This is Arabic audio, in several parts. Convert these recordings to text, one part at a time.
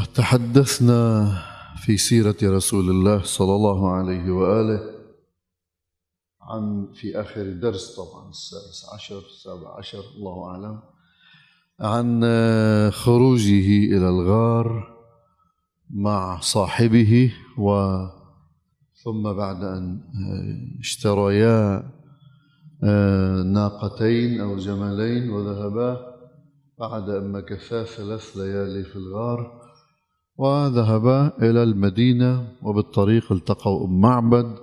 تحدثنا في سيرة رسول الله صلى الله عليه وآله عن في آخر درس طبعا السادس عشر السابع عشر الله أعلم عن خروجه إلى الغار مع صاحبه و ثم بعد أن اشتريا ناقتين أو جملين وذهبا بعد أن مكثا ثلاث ليالي في الغار. وذهبا إلى المدينة وبالطريق التقوا أم معبد.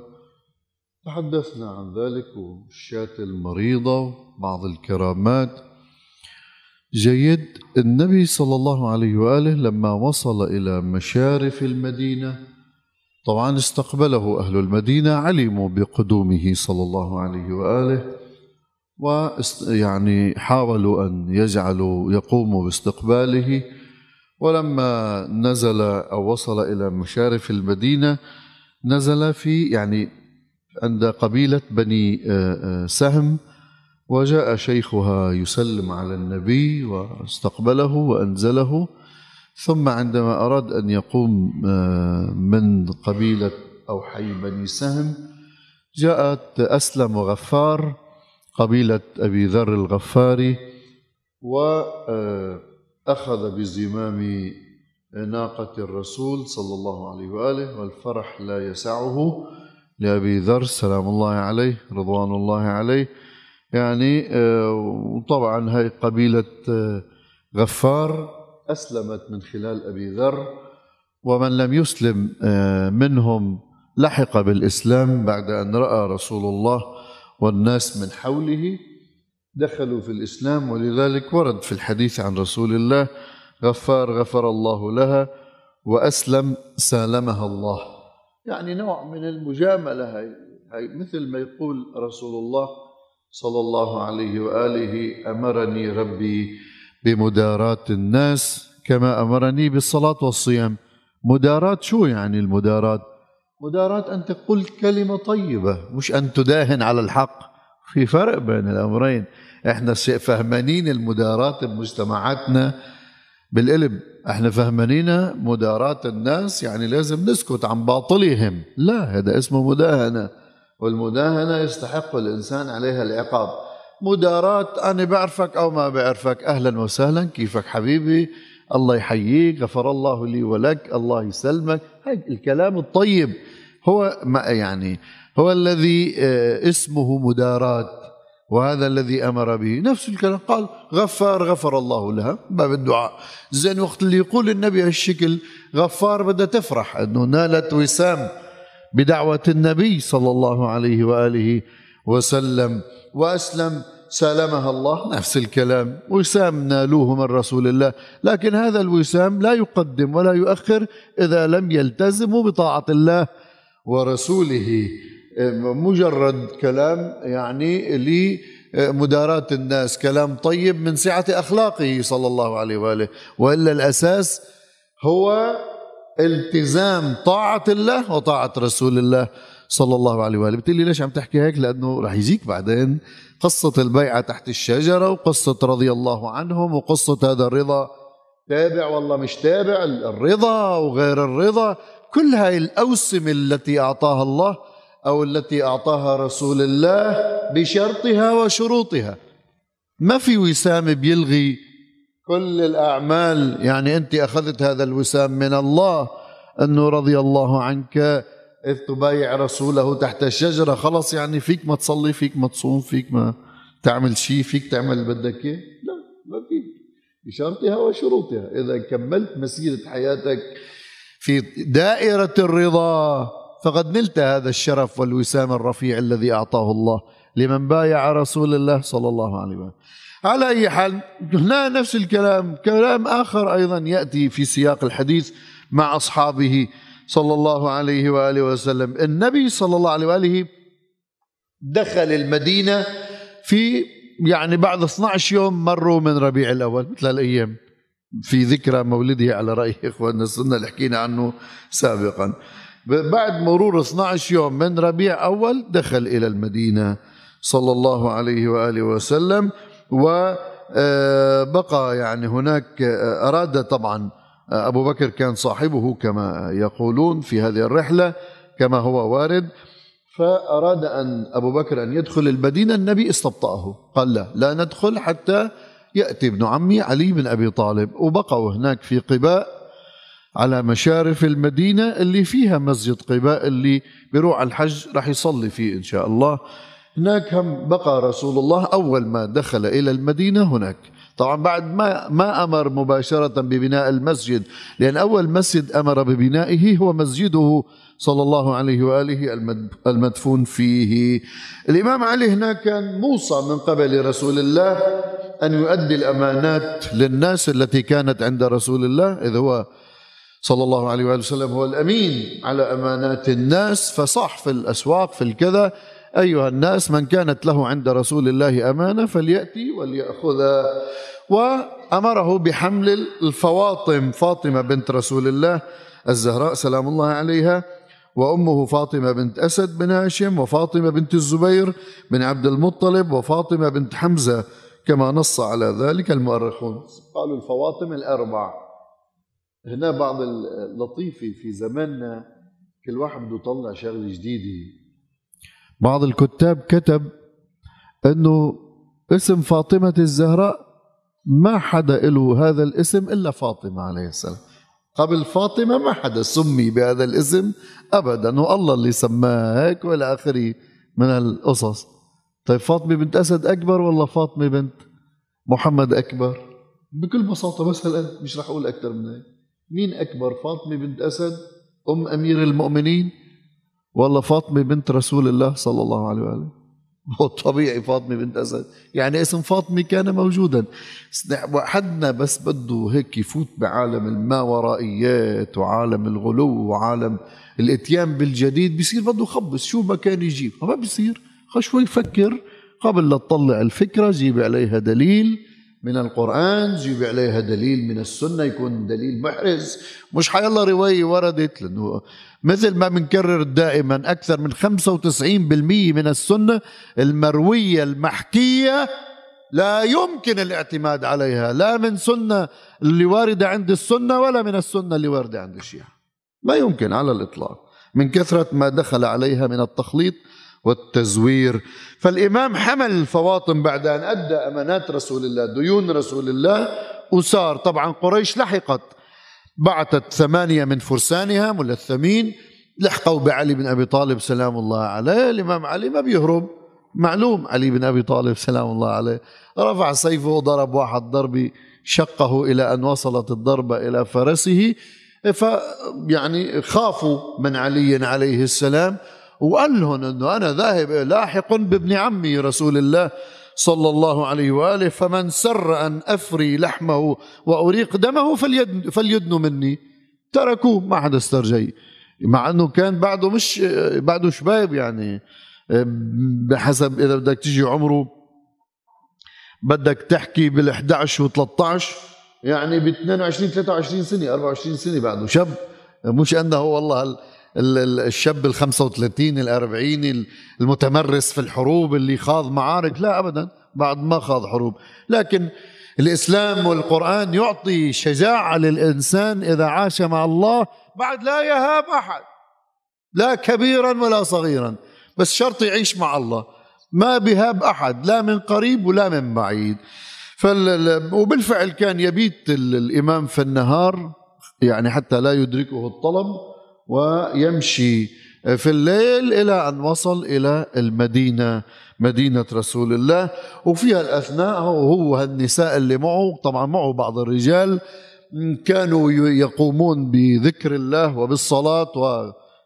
تحدثنا عن ذلك والشاة المريضة وبعض الكرامات. جيد. النبي صلى الله عليه وآله لما وصل إلى مشارف المدينة طبعا استقبله أهل المدينة علموا بقدومه صلى الله عليه وآله ويعني حاولوا أن يجعلوا يقوموا باستقباله. ولما نزل أو وصل إلى مشارف المدينة نزل في يعني عند قبيلة بني سهم وجاء شيخها يسلم على النبي واستقبله وأنزله. ثم عندما أراد أن يقوم من قبيلة أو حي بني سهم جاءت أسلم غفار قبيلة أبي ذر الغفاري و أخذ بزمام ناقة الرسول صلى الله عليه وآله والفرح لا يسعه لأبي ذر سلام الله عليه رضوان الله عليه. يعني وطبعا هاي قبيلة غفار أسلمت من خلال أبي ذر ومن لم يسلم منهم لحق بالإسلام بعد أن رأى رسول الله والناس من حوله. دخلوا في الإسلام ولذلك ورد في الحديث عن رسول الله غفار غفر الله لها وأسلم سالمها الله. يعني نوع من المجاملة هاي, هاي مثل ما يقول رسول الله صلى الله عليه وآله أمرني ربي بمداراة الناس كما أمرني بالصلاة والصيام. مداراة شو يعني المداراة؟ مداراة أن تقول كلمة طيبة مش أن تداهن على الحق. في فرق بين الأمرين. إحنا فهمانين المداراة بمجتمعاتنا بالقلب إحنا فهمانين مداراة الناس يعني لازم نسكت عن باطلهم. لا هذا اسمه مداهنة والمداهنة يستحق الإنسان عليها العقاب. مداراة أنا بعرفك أو ما بعرفك. أهلا وسهلا كيفك حبيبي؟ الله يحييك غفر الله لي ولك الله يسلمك. هاي الكلام الطيب. هو ما يعني هو الذي اسمه مداراة وهذا الذي أمر به. نفس الكلام قال غفار غفر الله لها باب الدعاء. زين وقت اللي يقول النبي هالشكل غفار بدها تفرح أنه نالت وسام بدعوة النبي صلى الله عليه وآله وسلم. وأسلم سالمها الله نفس الكلام. وسام نالوه من رسول الله. لكن هذا الوسام لا يقدم ولا يؤخر إذا لم يلتزموا بطاعة الله ورسوله. مجرد كلام يعني لمداراة الناس كلام طيب من سعة أخلاقه صلى الله عليه وآله. وإلا الأساس هو التزام طاعة الله وطاعة رسول الله صلى الله عليه وآله. بتقول لي ليش عم تحكي هيك؟ لأنه رح يجيك بعدين قصة البيعة تحت الشجرة وقصة رضي الله عنهم وقصة هذا الرضا. تابع والله مش تابع الرضا وغير الرضا. كل هاي الأوسمة التي أعطاها الله أو التي أعطاها رسول الله بشرطها وشروطها. ما في وسام بيلغي كل الأعمال؟ يعني أنت أخذت هذا الوسام من الله أنه رضي الله عنك إذ تبايع رسوله تحت الشجرة. خلص يعني فيك ما تصلي فيك ما تصوم فيك ما تعمل شيء فيك تعمل بدك إياه؟ لا ما فيك. بشرطها وشروطها. إذا كملت مسيرة حياتك في دائرة الرضا فقد نلت هذا الشرف والوسام الرفيع الذي أعطاه الله لمن بايع رسول الله صلى الله عليه وسلم. على أي حال هنا نفس الكلام كلام آخر أيضا يأتي في سياق الحديث مع أصحابه صلى الله عليه وآله وسلم، النبي صلى الله عليه وآله دخل المدينة في يعني بعد 12 يوم مروا من ربيع الأول مثل الأيام في ذكرى مولده على رأي إخواننا السنة اللي حكينا عنه سابقا. بعد مرور 12 يوم من ربيع أول دخل إلى المدينة صلى الله عليه وآله وسلم وبقى يعني هناك أراد طبعا أبو بكر كان صاحبه كما يقولون في هذه الرحلة كما هو وارد. فأراد أن أبو بكر أن يدخل المدينة النبي استبطأه قال لا لا ندخل حتى يأتي ابن عمي علي بن أبي طالب. وبقوا هناك في قباء على مشارف المدينة اللي فيها مسجد قباء اللي بيروح على الحج راح يصلي فيه إن شاء الله هناك هم بقى رسول الله أول ما دخل إلى المدينة هناك طبعا بعد ما ما أمر مباشرة ببناء المسجد لأن أول مسجد أمر ببنائه هو مسجده صلى الله عليه وآله المدفون فيه. الإمام علي هناك كان موصى من قبل رسول الله أن يؤدي الأمانات للناس التي كانت عند رسول الله إذ هو صلى الله عليه وآله وسلم هو الأمين على أمانات الناس فصح في الأسواق في الكذا. أيها الناس من كانت له عند رسول الله أمانة فليأتي وليأخذها وأمره بحمل الفواطم فاطمة بنت رسول الله الزهراء سلام الله عليها. وأمه فاطمة بنت أسد بن هاشم وفاطمة بنت الزبير بن عبد المطلب وفاطمة بنت حمزة كما نص على ذلك المؤرخون. قالوا الفواطم الأربع. هنا بعض اللطيفة في زماننا كل واحد بده يطلع شغلة جديدة. بعض الكتاب كتب إنه اسم فاطمة الزهراء ما حدا له هذا الاسم إلا فاطمة عليه السلام. قبل فاطمة ما حدا سمي بهذا الاسم ابدا والله اللي سماه هيك والى آخره من القصص. طيب فاطمة بنت أسد أكبر ولا فاطمة بنت محمد أكبر؟ بكل بساطة بس هلا مش رح أقول أكثر من هيك. مين أكبر فاطمة بنت أسد أم أمير المؤمنين والله فاطمة بنت رسول الله صلى الله عليه وآله؟ هو طبيعي فاطمة بنت أسد. يعني اسم فاطمة كان موجودا. حدنا بس بده هيك يفوت بعالم الماورائيات وعالم الغلو وعالم الإتيان بالجديد. بيصير بده يخبص. شو ما كان يجيب؟ ما بيصير. شوي يفكر قبل لا تطلع الفكرة جيب عليها دليل. من القرآن جيب عليها دليل من السنة يكون دليل محرز. مش حيالله رواية وردت لأنه مثل ما بنكرر دائما أكثر من 95% من السنة المروية المحكية لا يمكن الاعتماد عليها لا من سنة اللي واردة عند السنة ولا من السنة اللي واردة عند الشيعة. ما يمكن على الإطلاق. من كثرة ما دخل عليها من التخليط والتزوير. فالإمام حمل الفواطم بعد أن أدى أمانات رسول الله ديون رسول الله وصار. طبعا قريش لحقت. بعثت ثمانية من فرسانها ملثمين لحقوا بعلي بن أبي طالب سلام الله عليه. الإمام علي ما بيهرب. معلوم علي بن أبي طالب سلام الله عليه. رفع سيفه وضرب واحد ضربة شقه إلى أن وصلت الضربة إلى فرسه. فيعني خافوا من علي عليه السلام. وقال لهم إنه أنا ذاهب لاحق بابن عمي رسول الله صلى الله عليه وآله فمن سر أن أفري لحمه وأريق دمه فليدن فليدنوا مني. تركوه ما حدا استرجي مع إنه كان بعده مش بعده شباب يعني بحسب إذا بدك تجي عمره بدك تحكي بال 11 و 13 يعني ب 22 23 سنه 24 سنة بعده شاب. مش أنه والله الشاب ال 35 ال 40 المتمرس في الحروب اللي خاض معارك. لا ابدا بعد ما خاض حروب. لكن الإسلام والقرآن يعطي شجاعة للإنسان إذا عاش مع الله بعد لا يهاب أحد لا كبيرا ولا صغيرا بس شرط يعيش مع الله. ما بهاب أحد لا من قريب ولا من بعيد. فال... وبالفعل كان يبيت الإمام في النهار يعني حتى لا يدركه الطلب ويمشي في الليل إلى أن وصل إلى المدينة مدينة رسول الله. وفيها الأثناء هو النساء اللي معه طبعا معه بعض الرجال كانوا يقومون بذكر الله وبالصلاة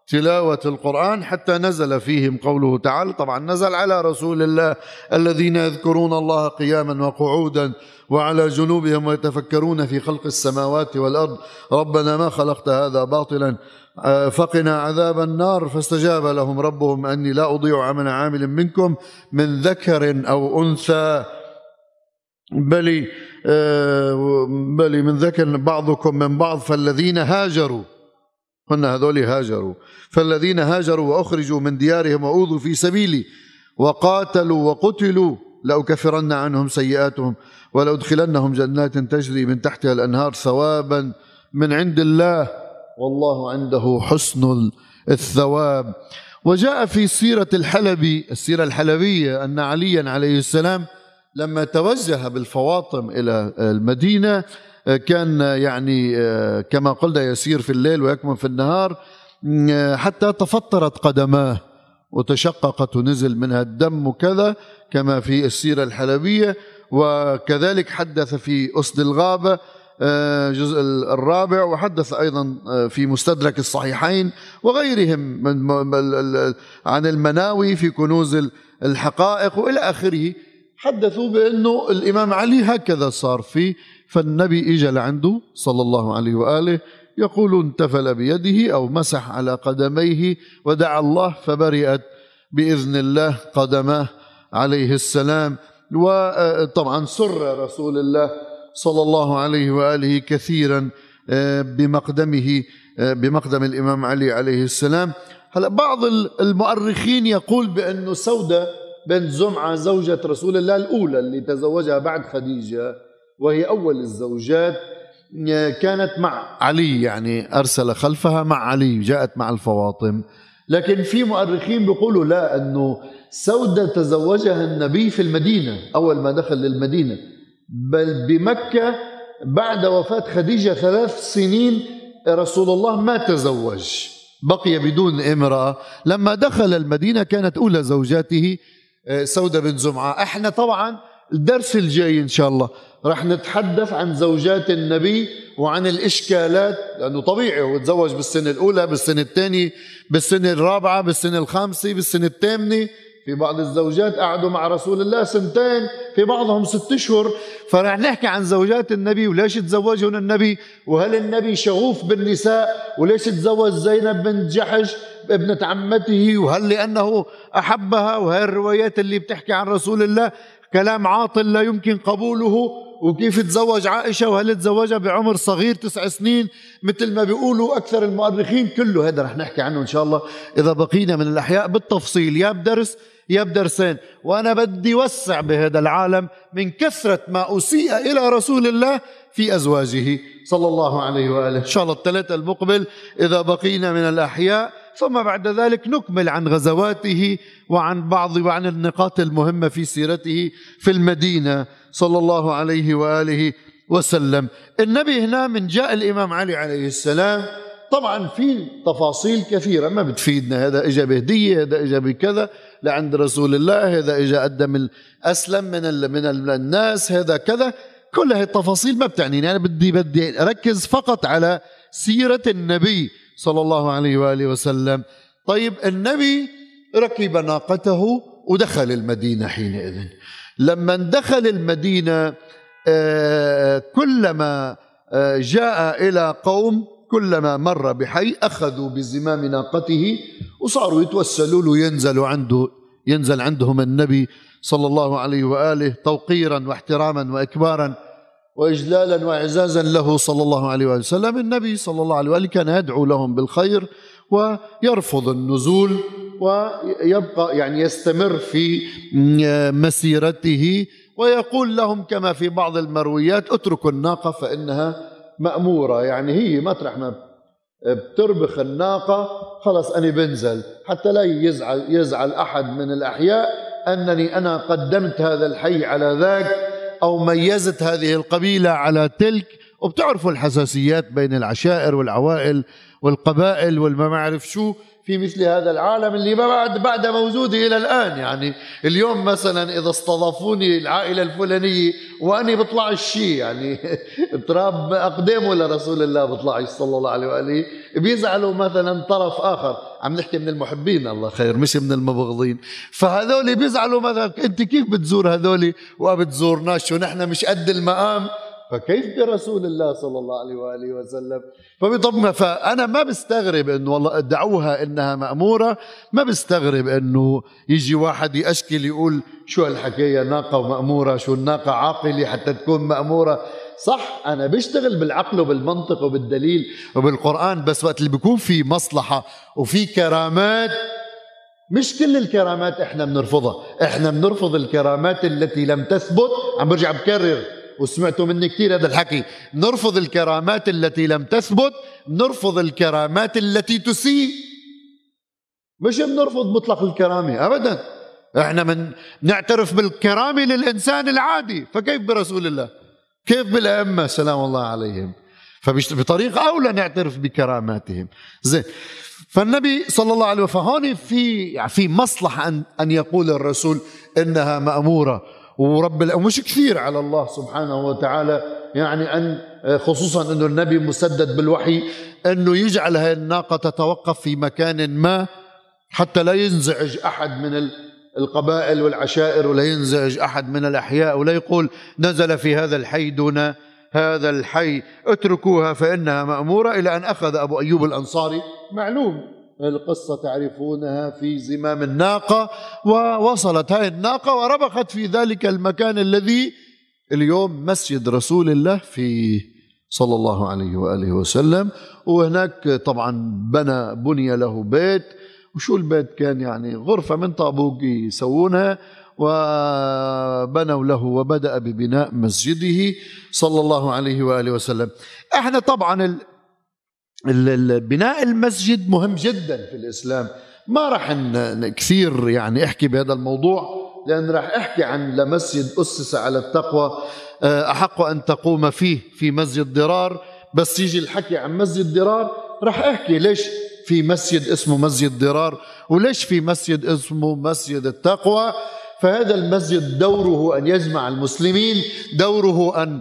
وتلاوة القرآن حتى نزل فيهم قوله تعالى طبعا نزل على رسول الله الذين يذكرون الله قياما وقعودا وعلى جنوبهم ويتفكرون في خلق السماوات والأرض. ربنا ما خلقت هذا باطلا. آه، فقنا عذاب النار. فاستجاب لهم ربهم أني لا أضيع عمل عامل منكم من ذكر أو أنثى. بل آه، بل من ذكر بعضكم من بعض فالذين هاجروا هن هذول هاجروا. فالذين هاجروا وأخرجوا من ديارهم وأوذوا في سبيلي وقاتلوا وقتلوا لأكفرن عنهم سيئاتهم ولأدخلنهم جنات تجري من تحتها الأنهار ثوابا من عند الله. والله عنده حسن الثواب. وجاء في سيرة الحلبي السيرة الحلبية أن عليا عليه السلام لما توجه بالفواطم إلى المدينة كان يعني كما قلنا يسير في الليل ويكمن في النهار. حتى تفطرت قدماه وتشققت ونزل منها الدم وكذا كما في السيرة الحلبية. وكذلك حدث في أسد الغابة الجزء آه، الرابع وحدث أيضا آه، في مستدرك الصحيحين وغيرهم من عن المناوي في كنوز الحقائق وإلى آخره. حدثوا بأنه الإمام علي هكذا صار فيه فالنبي إجا لعنده صلى الله عليه وآله يقول انتفل بيده أو مسح على قدميه ودعا الله فبرئت بإذن الله قدماه عليه السلام. وطبعا سر رسول الله صلى الله عليه وآله كثيرا آه، بمقدمه آه، بمقدم الإمام علي عليه السلام. هلا بعض المؤرخين يقول بأنه سودة بنت زمعة زوجة رسول الله الأولى اللي تزوجها بعد خديجة. وهي أول الزوجات آه، كانت مع علي يعني أرسل خلفها مع علي جاءت مع الفواطم. لكن في مؤرخين بيقولوا لا إنه سودة تزوجها النبي في المدينة أول ما دخل للمدينة. بل بمكة بعد وفاة خديجة ثلاث سنين رسول الله ما تزوج. بقي بدون امرأة. لما دخل المدينة كانت أولى زوجاته آه، سودة بن زمعة. إحنا طبعا الدرس الجاي إن شاء الله. رح نتحدث عن زوجات النبي وعن الإشكالات لأنه طبيعي هو تزوج بالسنة الأولى بالسنة الثانية بالسنة الرابعة بالسنة الخامسة بالسنة الثامنة. في بعض الزوجات قعدوا مع رسول الله سنتين في بعضهم ست أشهر. فرح نحكي عن زوجات النبي وليش تزوجهم النبي؟ وهل النبي شغوف بالنساء؟ وليش تزوج زينب بنت جحش ابنة عمته؟ وهل لأنه أحبها؟ وهي الروايات اللي بتحكي عن رسول الله كلام عاطل لا يمكن قبوله. وكيف تزوج عائشة وهل تزوجها بعمر صغير تسع سنين مثل ما بيقولوا أكثر المؤرخين كله. هذا رح نحكي عنه إن شاء الله إذا بقينا من الأحياء بالتفصيل. يا بدرس يا بدرسين وأنا بدي وسع بهذا العالم من كثرة ما أسيء إلى رسول الله في أزواجه. صلى الله عليه وآله. إن شاء الله الثلاثة المقبل إذا بقينا من الأحياء ثم بعد ذلك نكمل عن غزواته وعن بعض وعن النقاط المهمة في سيرته في المدينة. صلى الله عليه وآله وسلم. النبي هنا من جاء الإمام علي عليه السلام. طبعا في تفاصيل كثيرة. ما بتفيدنا. هذا إجا بهدية هذا إجا بكذا. لعند رسول الله هذا إجا قدم أسلم من من الناس هذا كذا. كل هذه التفاصيل ما بتعنيني. أنا بدي بدي أركز فقط على سيرة النبي صلى الله عليه وآله وسلم. طيب النبي ركب ناقته ودخل المدينة حينئذ. لما دخل المدينة آه، كلما آه، جاء إلى قوم كلما مر بحي أخذوا بزمام ناقته وصاروا يتوسلوا له ينزلوا عنده ينزل عندهم النبي صلى الله عليه وآله توقيرا واحتراما وإكبارا. وإجلالا وإعزازا له صلى الله عليه وآله وسلم. النبي صلى الله عليه وآله كان يدعو لهم بالخير ويرفض النزول ويبقى يعني يستمر في مسيرته ويقول لهم كما في بعض المرويات اتركوا الناقة فإنها مأمورة. يعني هي مطرح ما بتربخ الناقة خلص أنا بنزل. حتى لا يزعل, يزعل أحد من الأحياء أنني أنا قدمت هذا الحي على ذاك. أو ميزت هذه القبيلة على تلك وبتعرفوا الحساسيات بين العشائر والعوائل والقبائل والما شو. في مثل هذا العالم اللي بعد بعد موجود إلى الآن. يعني اليوم مثلا إذا استضافوني العائلة الفلانية وأنا بطلع الشيء يعني تراب اقدامه لرسول الله بطلعش صلى الله عليه وآله. بيزعلوا مثلا طرف آخر. عم نحكي من المحبين الله خير مش من المبغضين. فهذول بيزعلوا مثلا أنت كيف بتزور هذول؟ وما بتزورناش ونحن مش قد المقام. فكيف برسول الله صلى الله عليه وآله وسلم؟ فبطب فأنا ما بستغرب إنه والله دعوها إنها مأمورة ما بستغرب إنه يجي واحد يشكل يقول شو هالحكاية ناقة ومأمورة شو الناقة عاقلة حتى تكون مأمورة؟ صح أنا بشتغل بالعقل وبالمنطق وبالدليل وبالقرآن بس وقت اللي بيكون في مصلحة وفي كرامات مش كل الكرامات إحنا بنرفضها. إحنا بنرفض الكرامات التي لم تثبت عم برجع بكرر. وسمعتوا مني كثير هذا الحكي. نرفض الكرامات التي لم تثبت نرفض الكرامات التي تسيء. مش بنرفض مطلق الكرامة أبدا. إحنا من نعترف بالكرامة للإنسان العادي. فكيف برسول الله؟ كيف بالأئمة؟ سلام الله عليهم. فبطريقة أولى نعترف بكراماتهم. زين. فالنبي صلى الله عليه وسلم فهون في يعني في مصلحة أن أن يقول الرسول إنها مأمورة. ورب مش كثير على الله سبحانه وتعالى. يعني أن خصوصا أنه النبي مسدد بالوحي أنه يجعل هذه الناقة تتوقف في مكان ما حتى لا ينزعج أحد من القبائل والعشائر ولا ينزعج أحد من الأحياء ولا يقول نزل في هذا الحي دون هذا الحي اتركوها فإنها مأمورة إلى أن أخذ أبو أيوب الأنصاري. معلوم. القصة تعرفونها في زمام الناقة ووصلت هذه الناقة وربخت في ذلك المكان الذي اليوم مسجد رسول الله فيه. صلى الله عليه وآله وسلم. وهناك طبعا بنى بني له بيت. وشو البيت كان؟ يعني غرفة من طابوق يسوونها. وبنوا له وبدأ ببناء مسجده. صلى الله عليه وآله وسلم. إحنا طبعا بناء المسجد مهم جدا في الإسلام. ما راح كثير يعني أحكي بهذا الموضوع لأن راح أحكي عن لمسجد أسس على التقوى. آه، أحق أن تقوم فيه في مسجد ضرار. بس يجي الحكي عن مسجد ضرار راح أحكي ليش في مسجد اسمه مسجد ضرار وليش في مسجد اسمه مسجد التقوى. فهذا المسجد دوره أن يجمع المسلمين دوره أن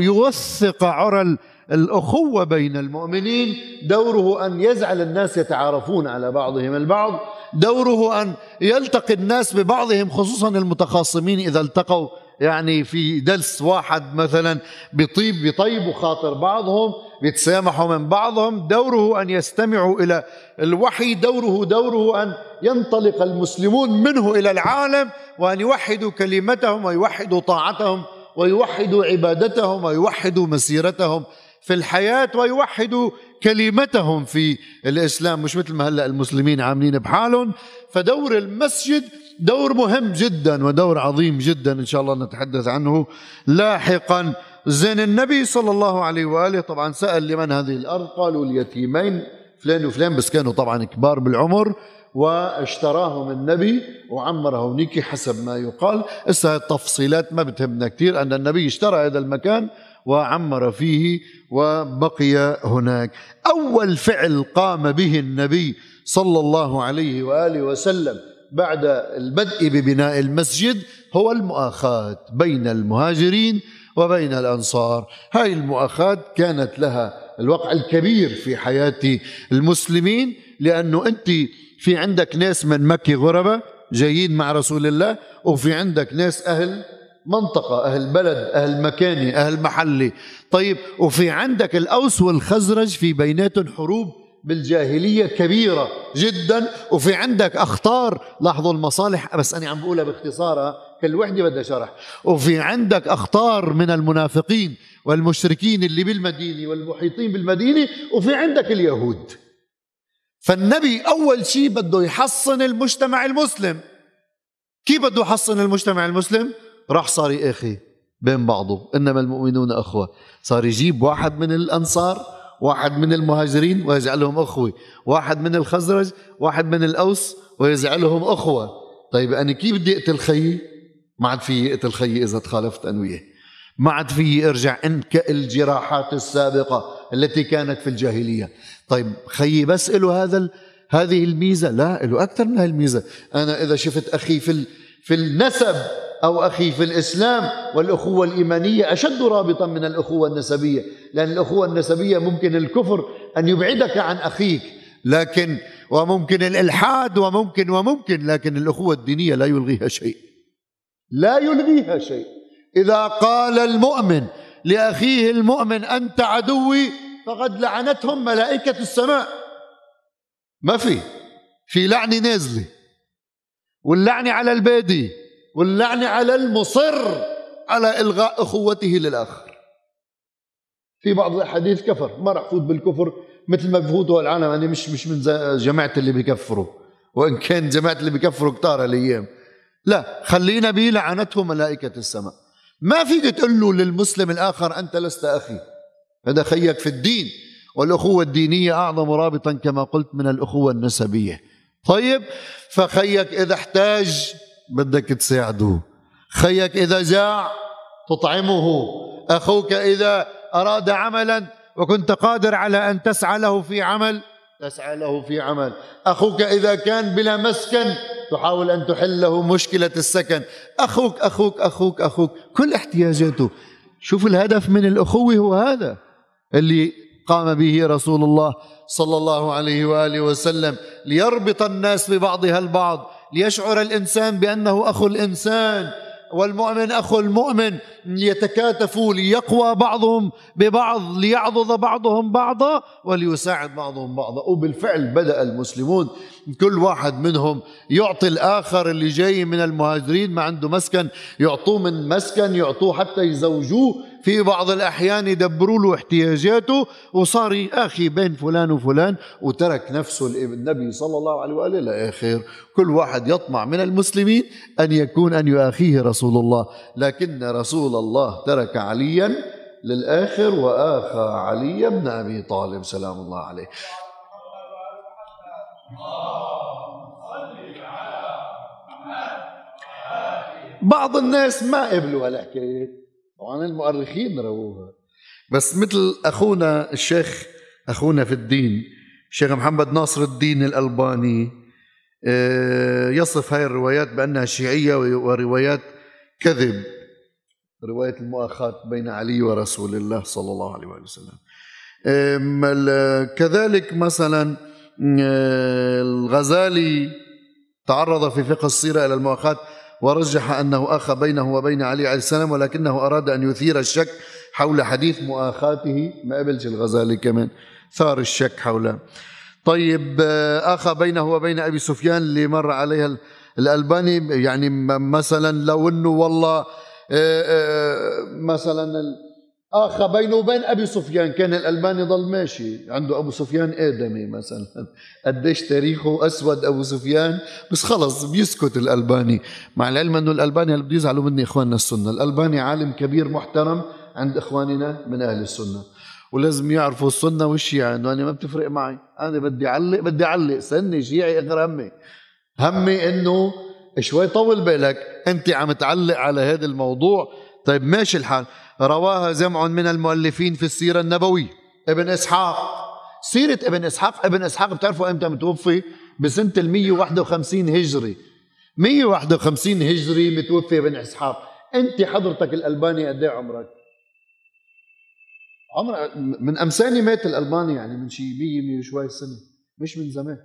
يوثق عرى الأخوة بين المؤمنين دوره أن يجعل الناس يتعارفون على بعضهم البعض دوره أن يلتقي الناس ببعضهم خصوصا المتخاصمين إذا التقوا يعني في دلس واحد مثلا بيطيب بيطيبوا خاطر بعضهم بيتسامحوا من بعضهم دوره أن يستمعوا إلى الوحي دوره دوره أن ينطلق المسلمون منه إلى العالم وأن يوحدوا كلمتهم ويوحدوا طاعتهم ويوحدوا عبادتهم ويوحدوا مسيرتهم. في الحياة ويوحدوا كلمتهم في الإسلام. مش مثل ما هلأ المسلمين عاملين بحالهم. فدور المسجد دور مهم جدا ودور عظيم جدا إن شاء الله نتحدث عنه لاحقا. زين النبي صلى الله عليه وآله طبعا سأل لمن هذه الأرض؟ قالوا اليتيمين. فلان وفلان بس كانوا طبعا كبار بالعمر. واشتراهم النبي وعمره نيكي حسب ما يقال. هسه التفصيلات ما بتهمنا كثير أن النبي اشترى هذا المكان وعمر فيه وبقي هناك. أول فعل قام به النبي صلى الله عليه وآله وسلم بعد البدء ببناء المسجد هو المؤاخاة بين المهاجرين وبين الأنصار. هاي المؤاخاة كانت لها الوقع الكبير في حياة المسلمين لأنه أنت في عندك ناس من مكة غربة جايين مع رسول الله وفي عندك ناس أهل منطقة أهل بلد أهل مكاني أهل محلي طيب وفي عندك الأوس والخزرج في بيناتهم حروب بالجاهلية كبيرة جدا وفي عندك أخطار. لاحظوا المصالح بس أنا عم بقولها باختصارها كل وحدة بدها شرح. وفي عندك أخطار من المنافقين والمشركين اللي بالمدينة والمحيطين بالمدينة وفي عندك اليهود. فالنبي أول شيء بده يحصن المجتمع المسلم. كيف بده يحصن المجتمع المسلم؟ راح صار يأخي بين بعضه. إنما المؤمنون أخوة. صار يجيب واحد من الأنصار واحد من المهاجرين ويجعلهم أخوة واحد من الخزرج واحد من الأوس ويجعلهم أخوة. طيب أنا كيف بدي أقتل خيي؟ ما عاد في أقتل خيي إذا تخالفت أنويه ما عاد في أرجع انكأ الجراحات السابقة التي كانت في الجاهلية. طيب خيي بس له هذا هذه الميزة؟ لا له أكثر من هذه الميزة. أنا إذا شفت أخي في في النسب أو أخي في الإسلام والأخوة الإيمانية أشد رابطا من الأخوة النسبية لأن الأخوة النسبية ممكن الكفر أن يبعدك عن أخيك لكن وممكن الإلحاد وممكن وممكن لكن الأخوة الدينية لا يلغيها شيء. لا يلغيها شيء. إذا قال المؤمن لأخيه المؤمن أنت عدوي فقد لعنتهم ملائكة السماء. ما في في لعنة نازلة واللعنة على البادي واللعنة على المصر على إلغاء أخوته للآخر. في بعض الأحاديث كفر ما راح فوت بالكفر مثل ما بفوتوا العالم. أنا مش مش من جماعة اللي بيكفروا وإن كان جماعة اللي بيكفروا كتار الأيام. لا خلينا به لعنته ملائكة السماء. ما فيك تقول له للمسلم الآخر أنت لست أخي. هذا خيك في الدين. والأخوة الدينية أعظم رابطا كما قلت من الأخوة النسبية. طيب فخيك إذا احتاج بدك تساعده. خيك إذا جاع تطعمه. أخوك إذا أراد عملا وكنت قادر على أن تسعى له في عمل تسعى له في عمل. أخوك إذا كان بلا مسكن تحاول أن تحل له مشكلة السكن. أخوك أخوك أخوك أخوك كل احتياجاته. شوف الهدف من الأخوة هو هذا اللي قام به رسول الله صلى الله عليه وآله وسلم. ليربط الناس ببعضها البعض. ليشعر الإنسان بأنه أخو الإنسان والمؤمن أخو المؤمن. ليتكاتفوا ليقوى بعضهم ببعض ليعضد بعضهم بعضا وليساعد بعضهم بعضا. وبالفعل بدأ المسلمون كل واحد منهم يعطي الآخر اللي جاي من المهاجرين ما عنده مسكن يعطوه من مسكن يعطوه حتى يزوجوه. في بعض الأحيان يدبروا له احتياجاته وصار أخي بين فلان وفلان. وترك نفسه النبي صلى الله عليه وآله لا خير كل واحد يطمع من المسلمين أن يكون أن يؤاخيه رسول الله. لكن رسول الله ترك عليا للآخر وآخى علي بن أبي طالب سلام الله عليه. بعض الناس ما قبلوا هالحكايه طبعا المؤرخين رووها. بس مثل أخونا الشيخ أخونا في الدين الشيخ محمد ناصر الدين الألباني آه، يصف هاي الروايات بأنها شيعية وروايات كذب. رواية المؤاخاة بين علي ورسول الله صلى الله عليه وسلم. كذلك مثلا آه، الغزالي تعرض في فقه السيرة إلى المؤاخاة ورجح أنه أخى بينه وبين علي عليه السلام ولكنه أراد أن يثير الشك حول حديث مؤاخاته ما قبلش الغزالي كمان. ثار الشك حوله. طيب أخى بينه وبين أبي سفيان اللي مر عليها الألباني يعني مثلا لو أنه والله آه، آه، مثلا اخى بينه وبين أبي سفيان كان الالباني ضل ماشي. عنده أبو سفيان آدمي مثلا. قديش تاريخه أسود أبو سفيان. بس خلص بيسكت الألباني. مع العلم إنه الألباني اللي بده يزعلوا مني إخواننا السنة. الألباني عالم كبير محترم عند إخواننا من أهل السنة. ولازم يعرفوا السنة والشيعه انه أنا ما بتفرق معي. أنا بدي أعلق بدي أعلق. سني شيعي اخر همي. همي إنه شوي طول بالك. أنت عم تعلق على هذا الموضوع. طيب ماشي الحال. رواها جمع من المؤلفين في السيرة النبوية. ابن إسحاق. سيرة ابن إسحاق ابن إسحاق بتعرفوا إمتى متوفي؟ بسنة ال 151 هجري. 151 هجري متوفي ابن إسحاق. أنت حضرتك الألباني قد إيه عمرك؟ عمر من أمساني مات الألباني يعني من شي 100 100 وشوي سنة. مش من زمان.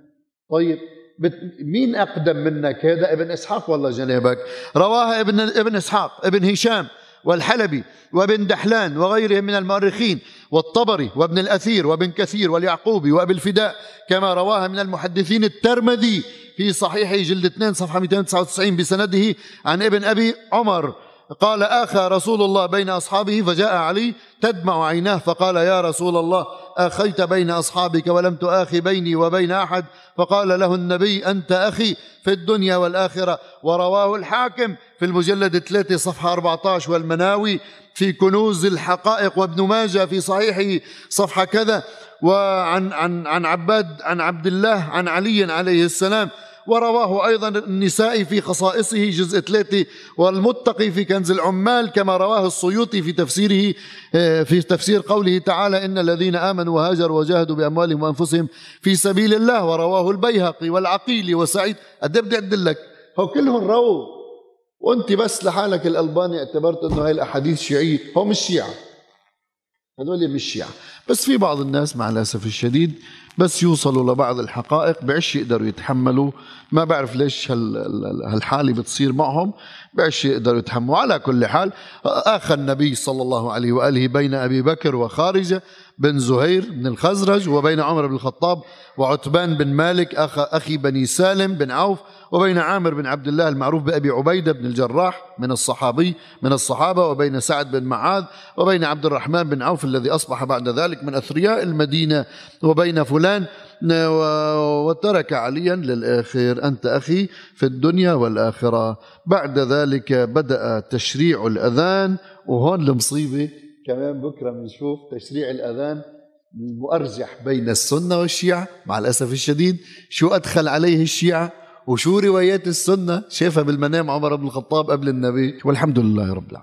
طيب بت... مين أقدم منك؟ هذا ابن إسحاق ولا جنابك؟ رواها ابن ابن إسحاق ابن هشام. والحلبي وابن دحلان وغيرهم من المؤرخين والطبري وابن الأثير وابن كثير واليعقوبي وابن الفداء كما رواها من المحدثين الترمذي في صحيح جلد 2 صفحة 299 بسنده عن ابن أبي عمر قال آخى رسول الله بين أصحابه فجاء علي تدمع عيناه فقال يا رسول الله آخيت بين أصحابك ولم تآخي بيني وبين أحد؟ فقال له النبي أنت أخي في الدنيا والآخرة. ورواه الحاكم في المجلد 3 صفحة 14 والمناوي في كنوز الحقائق وابن ماجه في صحيحه صفحة كذا. وعن عن عن عباد عن عبد الله عن علي عليه السلام ورواه أيضا النسائي في خصائصه جزء ثلاثة والمتقي في كنز العمال كما رواه السيوطي في تفسيره آه، في تفسير قوله تعالى إن الذين آمنوا وهاجروا وجاهدوا بأموالهم وأنفسهم في سبيل الله ورواه البيهقي والعقيلي وسعيد. قد بدي أدلك هو كلهم رووا وأنت بس لحالك الألباني اعتبرت إنه هاي الأحاديث شيعية هو مش شيعة هذول مش شيعة. بس في بعض الناس مع الأسف الشديد بس يوصلوا لبعض الحقائق بعش يقدروا يتحملوا. ما بعرف ليش هالحالة بتصير معهم. بعش يقدروا يتحملوا على كل حال آخى النبي صلى الله عليه وآله بين أبي بكر وخارجة بن زهير بن الخزرج وبين عمر بن الخطاب وعتبان بن مالك أخ أخي بني سالم بن عوف وبين عامر بن عبد الله المعروف بأبي عبيدة بن الجراح من الصحابي من الصحابة وبين سعد بن معاذ وبين عبد الرحمن بن عوف الذي أصبح بعد ذلك من أثرياء المدينة وبين فلان وترك عليا للآخر. أنت أخي في الدنيا والآخرة. بعد ذلك بدأ تشريع الأذان وهون المصيبة كمان بكرة بنشوف تشريع الأذان المؤرجح بين السنة والشيعة. مع الأسف الشديد شو أدخل عليه الشيعة؟ وشو روايات السنة؟ شافها بالمنام عمر بن الخطاب قبل النبي. والحمد لله رب العالمين.